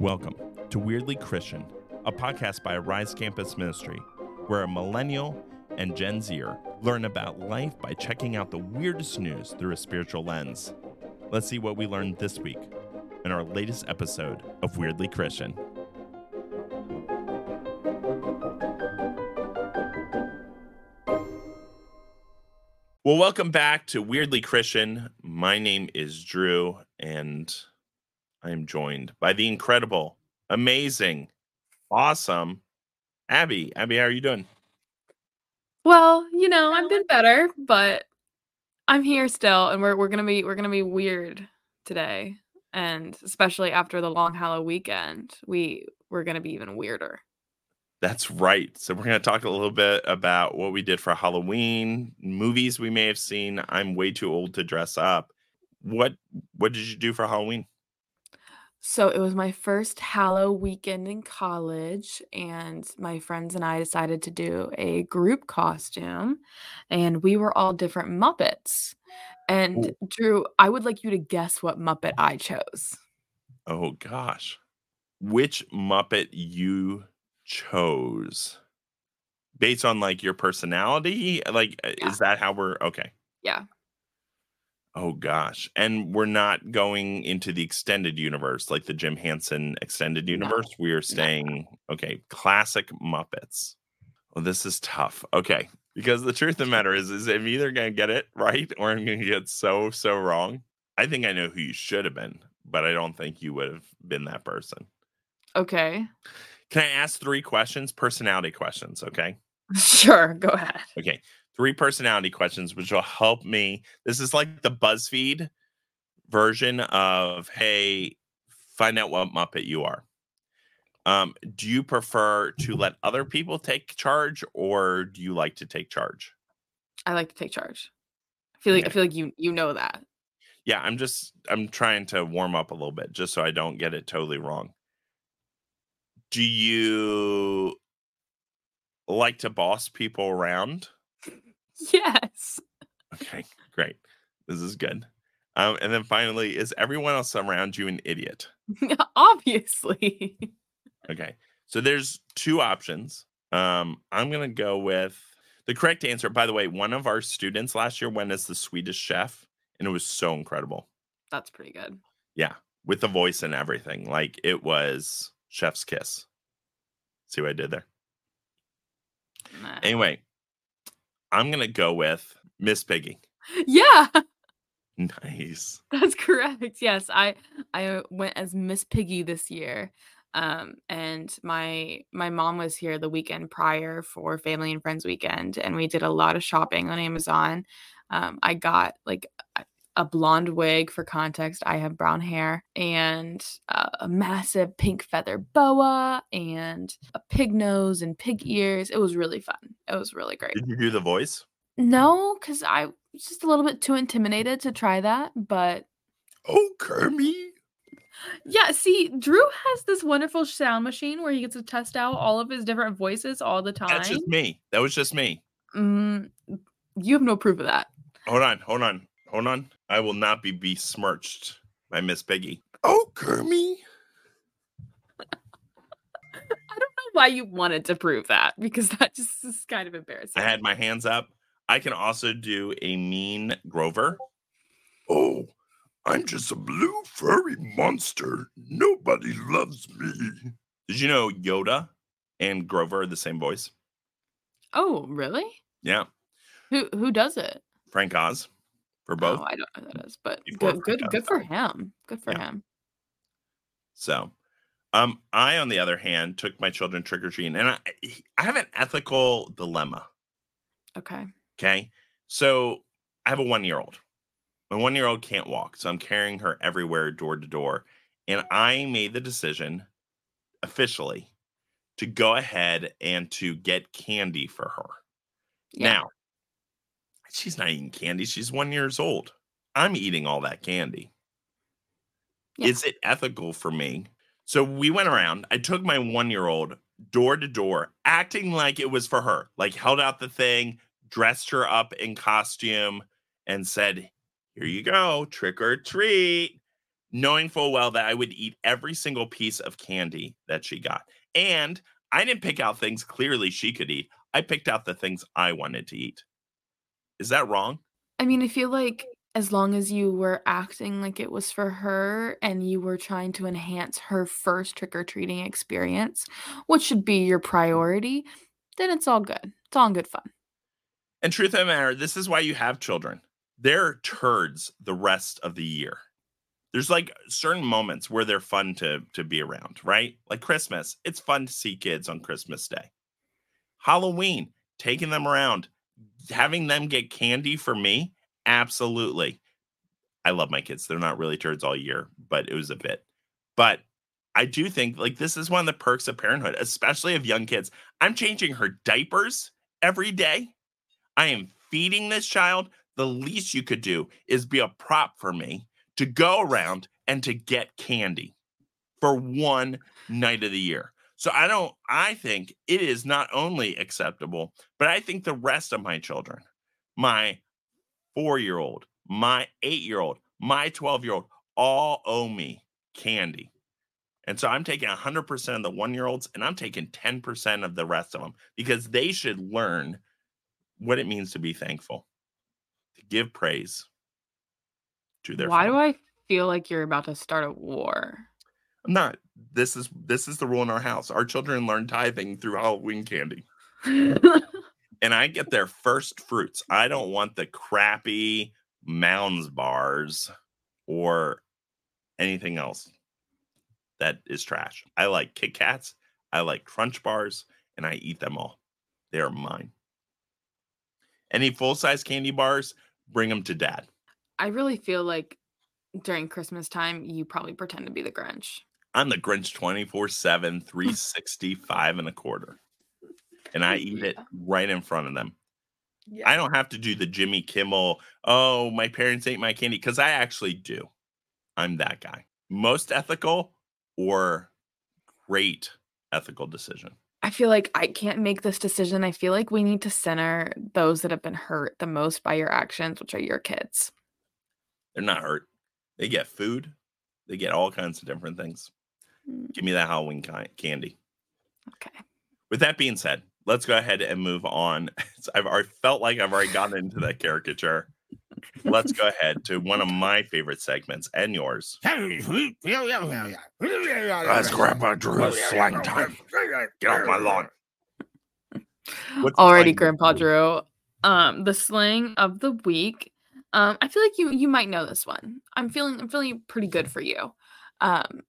Welcome to Weirdly Christian, a podcast by Arise Campus Ministry, where a millennial and Gen Zer learn about life by checking out the weirdest news through a spiritual lens. Let's see what we learned this week in our latest episode of Weirdly Christian. Well, welcome back to Weirdly Christian. My name is Drew, and I am joined by the incredible, amazing, awesome Abby. Abby, how are you doing? Well, you know, I've been better, but I'm here still, and we're we're gonna be we're gonna be weird today, and especially after the long Halloween weekend, we we're gonna be even weirder. That's right. So we're going to talk a little bit about what we did for Halloween, movies we may have seen. I'm way too old to dress up. What what did you do for Halloween? So it was my first Halloween weekend in college, and my friends and I decided to do a group costume, and we were all different Muppets. And Ooh. Drew, I would like you to guess what Muppet I chose. Oh gosh. Which Muppet you chose? Based on like your personality? Like uh, Yeah. is that how we're okay. Yeah. Oh gosh. And we're not going into the extended universe, like the Jim Henson extended No. universe. We are staying okay, classic Muppets. Well, this is tough. Okay. Because the truth of the matter is, is I'm either gonna get it right or I'm gonna get so, so wrong. I think I know who you should have been, but I don't think you would have been that person. Okay. Can I ask three questions? Personality questions, okay? Sure, go ahead. Okay. Three personality questions, which will help me. This is like the BuzzFeed version of hey, find out what Muppet you are. Um, do you prefer to let other people take charge or do you like to take charge? I like to take charge. I feel like I feel like you you know that. Yeah, I'm just I'm trying to warm up a little bit just so I don't get it totally wrong. Do you like to boss people around? Yes. Okay, great. This is good. Um, and then finally, is everyone else around you an idiot? Obviously. Okay, so there's two options. Um, I'm gonna go with the correct answer. By the way, one of our students last year went as the Swedish chef, and it was so incredible. That's pretty good. Yeah, with the voice and everything. Like it was chef's kiss. See what I did there? Nah. Anyway, I'm gonna go with Miss Piggy. Yeah, Nice. that's correct. Yes, I I went as Miss Piggy this year. Um and my my mom was here the weekend prior for family and friends weekend and we did a lot of shopping on Amazon. Um I got like a- a blonde wig for context. I have brown hair and uh, a massive pink feather boa and a pig nose and pig ears. It was really fun. It was really great. Did you do the voice? No, because I was just a little bit too intimidated to try that. But Oh, Kermit. yeah, see, Drew has this wonderful sound machine where he gets to test out all of his different voices all the time. That's just me. That was just me. Mm, you have no proof of that. Hold on, hold on, hold on. I will not be besmirched by Miss Piggy. Oh, Kermit. I don't know why you wanted to prove that because that just is kind of embarrassing. I had my hands up. I can also do a mean Grover. Oh, I'm just a blue furry monster. Nobody loves me. Did you know Yoda and Grover are the same voice? oh, really? Yeah, Who who does it? Frank Oz for both. Oh, I don't know who that is, but good, good, good for him. Good for Yeah. him. So, um, I, on the other hand, took my children trick or treating, and I, I have an ethical dilemma. Okay. Okay. So I have a one year old. My one year old can't walk. So I'm carrying her everywhere, door to door. And I made the decision officially to go ahead and to get candy for her. Yeah. Now, she's not eating candy. She's one years old. I'm eating all that candy. Yeah. Is it ethical for me? So we went around. I took my one year old door to door, acting like it was for her, like held out the thing, dressed her up in costume, and said, Here you go, trick or treat. knowing full well that I would eat every single piece of candy that she got. And I didn't pick out things clearly she could eat. I picked out the things I wanted to eat. Is that wrong? I mean, I feel like as long as you were acting like it was for her and you were trying to enhance her first trick or treating experience, which should be your priority, then it's all good. It's all good fun. And truth of the matter, this is why you have children. They're turds the rest of the year. There's like certain moments where they're fun to to be around, right? Like Christmas, it's fun to see kids on Christmas Day. Halloween, taking them around, having them get candy for me, absolutely. I love my kids. They're not really turds all year, but it was a bit. But I do think like this is one of the perks of parenthood, especially of young kids. I'm changing her diapers every day. I am feeding this child. The least you could do is be a prop for me to go around and to get candy for one night of the year. So I don't, I think it is not only acceptable, but I think the rest of my children, my four year old, my eight year old, my 12 year old, all owe me candy. And so I'm taking 100% of the one year olds and I'm taking 10% of the rest of them because they should learn what it means to be thankful, to give praise to their Why father. do I feel like you're about to start a war? I'm not. This is this is the rule in our house. Our children learn tithing through Halloween candy. And I get their first fruits. I don't want the crappy Mounds bars or anything else that is trash. I like Kit Kats, I like Crunch bars, and I eat them all. They are mine. Any full size candy bars, bring them to dad. I really feel like during Christmas time, you probably pretend to be the Grinch. I'm the Grinch 24 7, 365 and a quarter. And I eat it right in front of them. Yeah. I don't have to do the Jimmy Kimmel, oh, my parents ate my candy, because I actually do. I'm that guy. Most ethical or great ethical decision. I feel like I can't make this decision. I feel like we need to center those that have been hurt the most by your actions, which are your kids. They're not hurt. They get food, they get all kinds of different things. Give me that Halloween candy. Okay. With that being said, let's go ahead and move on. I've already felt like I've already gotten into that caricature. Let's go ahead to one of my favorite segments and yours. That's Grandpa Drew's slang time. Get off my lawn. What's the Already, slang Grandpa the? Drew. Um, the slang of the week. Um, I feel like you you might know this one. I'm feeling I'm feeling pretty good for you. Um,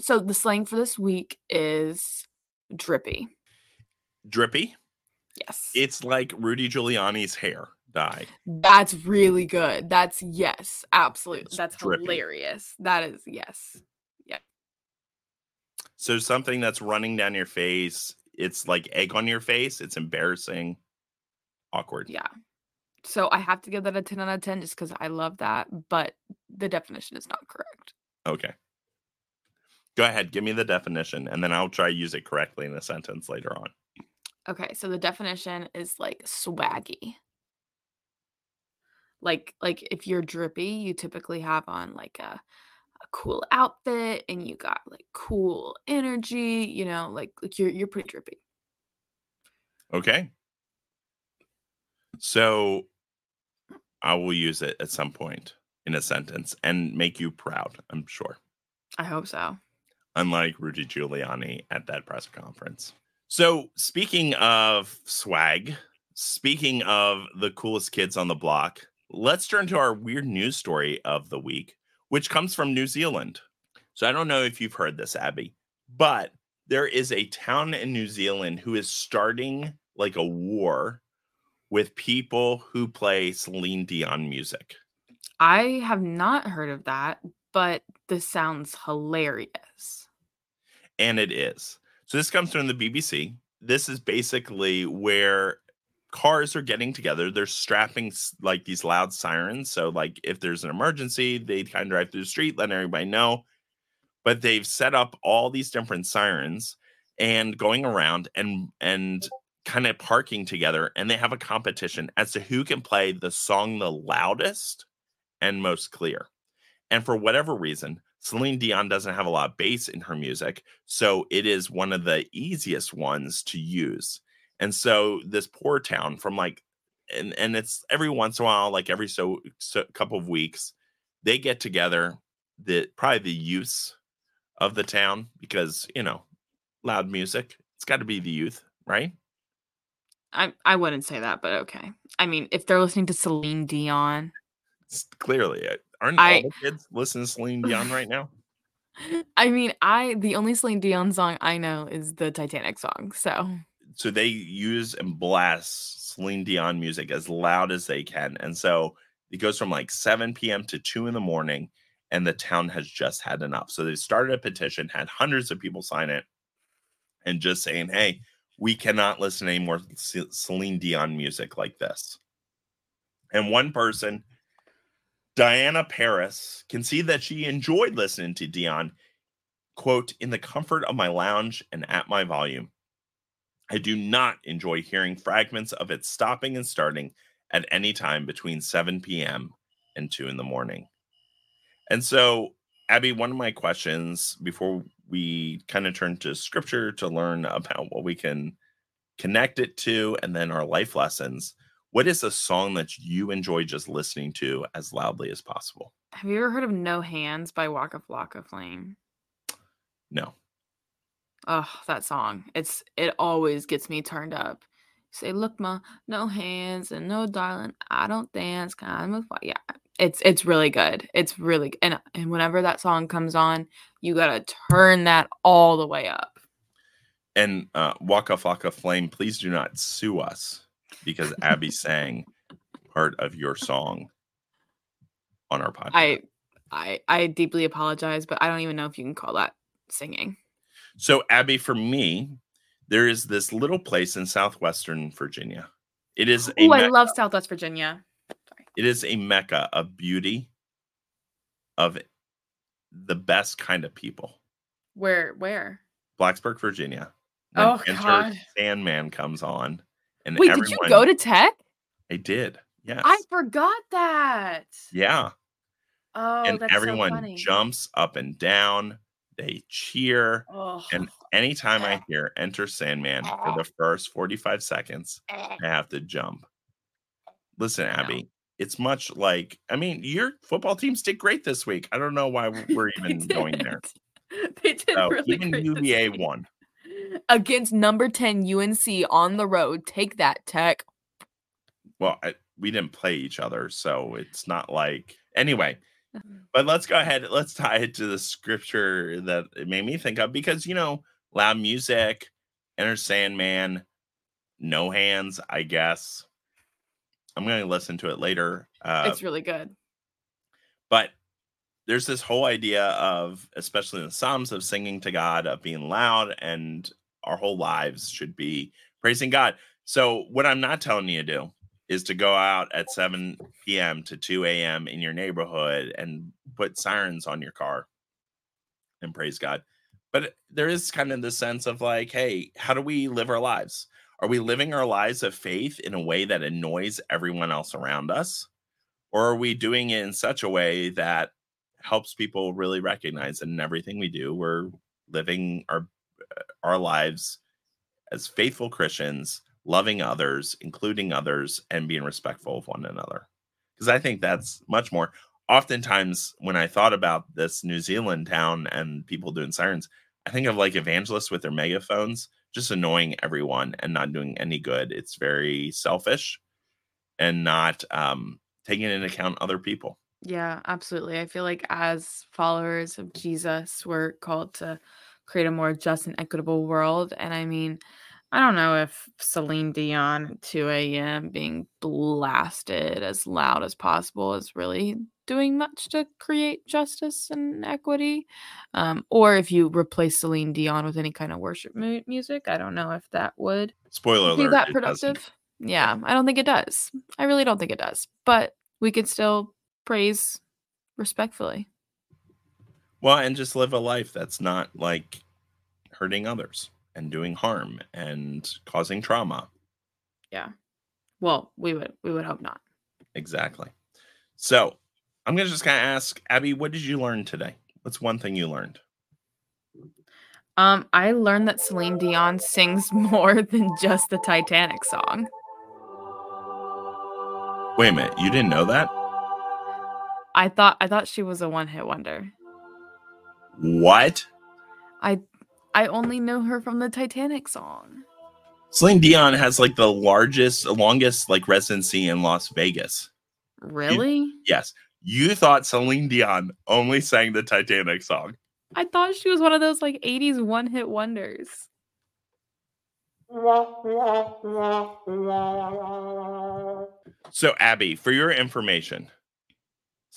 so the slang for this week is drippy. Drippy. Yes. It's like Rudy Giuliani's hair dye. That's really good. That's yes, absolutely. It's That's drippy. hilarious. That is yes. Yeah. So something that's running down your face, it's like egg on your face. It's embarrassing, awkward. Yeah. So I have to give that a 10 out of 10 just because I love that, but the definition is not correct. Okay. Go ahead, give me the definition, and then I'll try to use it correctly in a sentence later on. Okay, so the definition is like swaggy. Like like if you're drippy, you typically have on like a a cool outfit and you got like cool energy, you know, like like you're you're pretty drippy. Okay. So I will use it at some point in a sentence and make you proud, I'm sure. I hope so. Unlike Rudy Giuliani at that press conference. So, speaking of swag, speaking of the coolest kids on the block, let's turn to our weird news story of the week, which comes from New Zealand. So, I don't know if you've heard this, Abby, but there is a town in New Zealand who is starting like a war with people who play Celine Dion music. I have not heard of that, but this sounds hilarious. and it is. So this comes from the BBC. This is basically where cars are getting together. They're strapping like these loud sirens. So like if there's an emergency, they kind of drive through the street, letting everybody know. But they've set up all these different sirens and going around and and kind of parking together and they have a competition as to who can play the song the loudest and most clear. And for whatever reason, Celine Dion doesn't have a lot of bass in her music, so it is one of the easiest ones to use. And so this poor town from like and and it's every once in a while like every so, so couple of weeks they get together the probably the use of the town because, you know, loud music. It's got to be the youth, right? I I wouldn't say that, but okay. I mean, if they're listening to Celine Dion, It's clearly uh, aren't I- all the kids listening to Celine Dion right now? I mean, I the only Celine Dion song I know is the Titanic song. So so they use and blast Celine Dion music as loud as they can. And so it goes from like 7 p.m. to 2 in the morning, and the town has just had enough. So they started a petition, had hundreds of people sign it, and just saying, hey, we cannot listen to any more Celine Dion music like this. And one person, Diana Paris, can see that she enjoyed listening to Dion, quote, in the comfort of my lounge and at my volume. I do not enjoy hearing fragments of it stopping and starting at any time between 7 p.m. and 2 in the morning. And so, Abby, one of my questions before we kind of turn to scripture to learn about what we can connect it to and then our life lessons, what is a song that you enjoy just listening to as loudly as possible? have you ever heard of No Hands by Waka Flocka Flame? No. Oh, that song. It's it always gets me turned up. Say, look, ma, no hands and no darling. I don't dance. Kind of, yeah. It's it's really good. It's really and and whenever that song comes on, you gotta turn that all the way up. And uh, Waka Flocka Flame, please do not sue us because Abby sang part of your song on our podcast. I I I deeply apologize, but I don't even know if you can call that singing. So, Abby, for me, there is this little place in southwestern Virginia. It is Oh, I love Southwest Virginia. it is a mecca of beauty, of the best kind of people. Where where? Blacksburg, Virginia. When Oh, Enter God. Sandman comes on, and Wait, everyone, did you go to Tech? I did. Yes. I forgot that. yeah. Oh, and so everyone funny. jumps up and down. They cheer. Oh, And anytime I hear Enter Sandman for the first 45 seconds, I have to jump. Listen. Abby, it's much like, I mean, your football teams did great this week. I don't know why we're even going there. They did So really even UVA won. Against number 10 UNC on the road. Take that, Tech. Well, I, we didn't play each other, so it's not like anyway. But let's go ahead. Let's tie it to the scripture that it made me think of because you know, loud music, Enter Sandman, no hands. I guess I'm going to listen to it later. Uh, it's really good. but there's this whole idea of especially in the psalms of singing to god of being loud and our whole lives should be praising god. So what i'm not telling you to do is to go out at 7 p.m to 2 a.m in your neighborhood and put sirens on your car and praise god. But there is kind of the sense of like hey how do we live our lives? Are we living our lives of faith in a way that annoys everyone else around us? Or are we doing it in such a way that helps people really recognize that in everything we do we're living our our lives as faithful christians loving others including others and being respectful of one another. Because i think that's much more. Oftentimes when i thought about this new zealand town and people doing sirens i think of like evangelists with their megaphones just annoying everyone and not doing any good. It's very selfish and not um taking into account other people Yeah, absolutely. I feel like as followers of Jesus, we're called to create a more just and equitable world. And I mean, I don't know if Celine Dion at 2 a.m. being blasted as loud as possible is really doing much to create justice and equity. Um, or if you replace Celine Dion with any kind of worship mu- music, I don't know if that would spoiler be alert that productive. Yeah, I don't think it does. I really don't think it does. But we could still praise respectfully. Well, and just live a life that's not like hurting others and doing harm and causing trauma. Yeah. Well, we would we would hope not. Exactly. So I'm gonna just kind of ask Abby, what did you learn today? What's one thing you learned? Um, I learned that Celine Dion sings more than just the Titanic song. Wait a minute, you didn't know that? I thought I thought she was a one-hit wonder. What? I I only know her from the Titanic song. Celine Dion has like the largest, longest like residency in Las Vegas. Really? Yes. You thought Celine Dion only sang the Titanic song. I thought she was one of those like 80s one-hit wonders. So, Abby, for your information,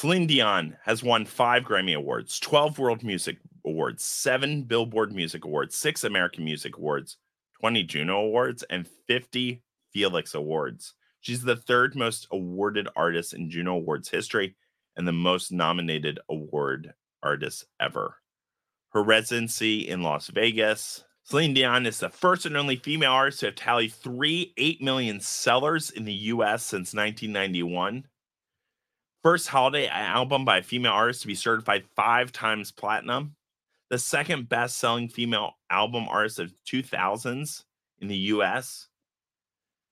Celine Dion has won five Grammy Awards, 12 World Music Awards, seven Billboard Music Awards, six American Music Awards, 20 Juno Awards, and 50 Felix Awards. She's the third most awarded artist in Juno Awards history and the most nominated award artist ever. Her residency in Las Vegas. Celine Dion is the first and only female artist to have tallied three 8 million sellers in the US since 1991. First holiday album by a female artist to be certified five times platinum. The second best selling female album artist of 2000s in the US.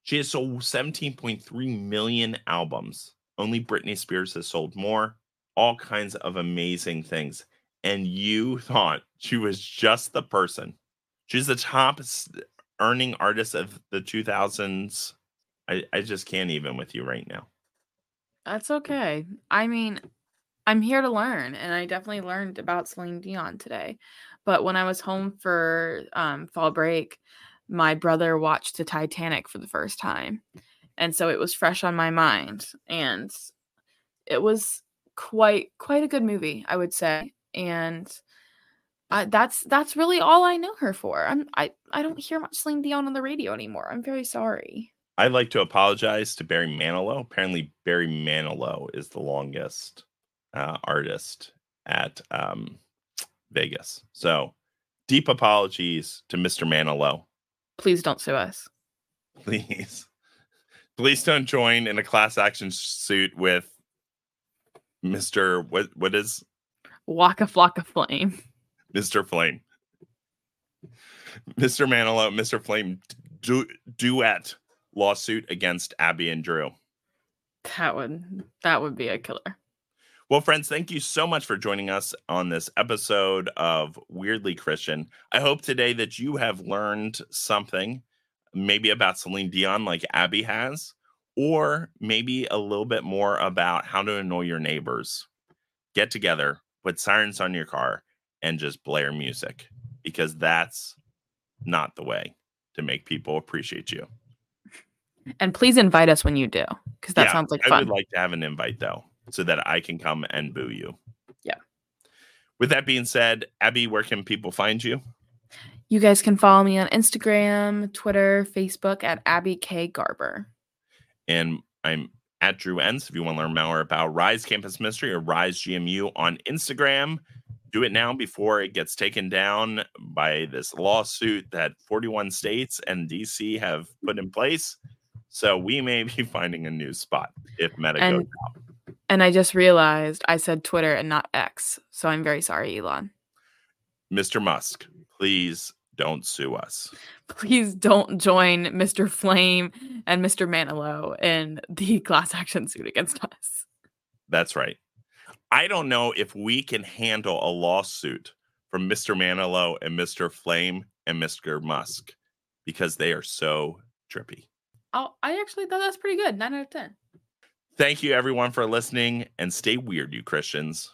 She has sold 17.3 million albums. Only Britney Spears has sold more. All kinds of amazing things. And you thought she was just the person. She's the top earning artist of the 2000s. I, I just can't even with you right now. That's okay. I mean, I'm here to learn, and I definitely learned about Celine Dion today. But when I was home for um, fall break, my brother watched the Titanic for the first time, and so it was fresh on my mind, and it was quite quite a good movie, I would say. And that's that's really all I know her for. I'm I I don't hear much Celine Dion on the radio anymore. I'm very sorry. I'd like to apologize to Barry Manilow. Apparently, Barry Manilow is the longest uh, artist at um, Vegas. So, deep apologies to Mr. Manilow. Please don't sue us. Please. Please don't join in a class action suit with Mr. What what is Waka Flocka Flame. Mr. Flame. Mr. Manilow, Mr. Flame du- duet lawsuit against Abby and Drew. That would that would be a killer. Well, friends, thank you so much for joining us on this episode of Weirdly Christian. I hope today that you have learned something, maybe about Celine Dion, like Abby has, or maybe a little bit more about how to annoy your neighbors. Get together, put sirens on your car, and just blare music because that's not the way to make people appreciate you. And please invite us when you do, because that yeah, sounds like fun. I would like to have an invite though, so that I can come and boo you. Yeah. With that being said, Abby, where can people find you? You guys can follow me on Instagram, Twitter, Facebook at Abby K Garber. And I'm at Drew Ensz if you want to learn more about Arise Campus Ministry or Arise GMU on Instagram. Do it now before it gets taken down by this lawsuit that 41 states and DC have put in mm-hmm. place. So we may be finding a new spot if Meta and, goes out. And I just realized I said Twitter and not X. So I'm very sorry, Elon. Mr. Musk, please don't sue us. Please don't join Mr. Flame and Mr. Manilow in the class action suit against us. That's right. I don't know if we can handle a lawsuit from Mr. Manilow and Mr. Flame and Mr. Musk because they are so drippy. I actually thought that's pretty good. Nine out of ten. Thank you, everyone, for listening, and stay weird, you Christians.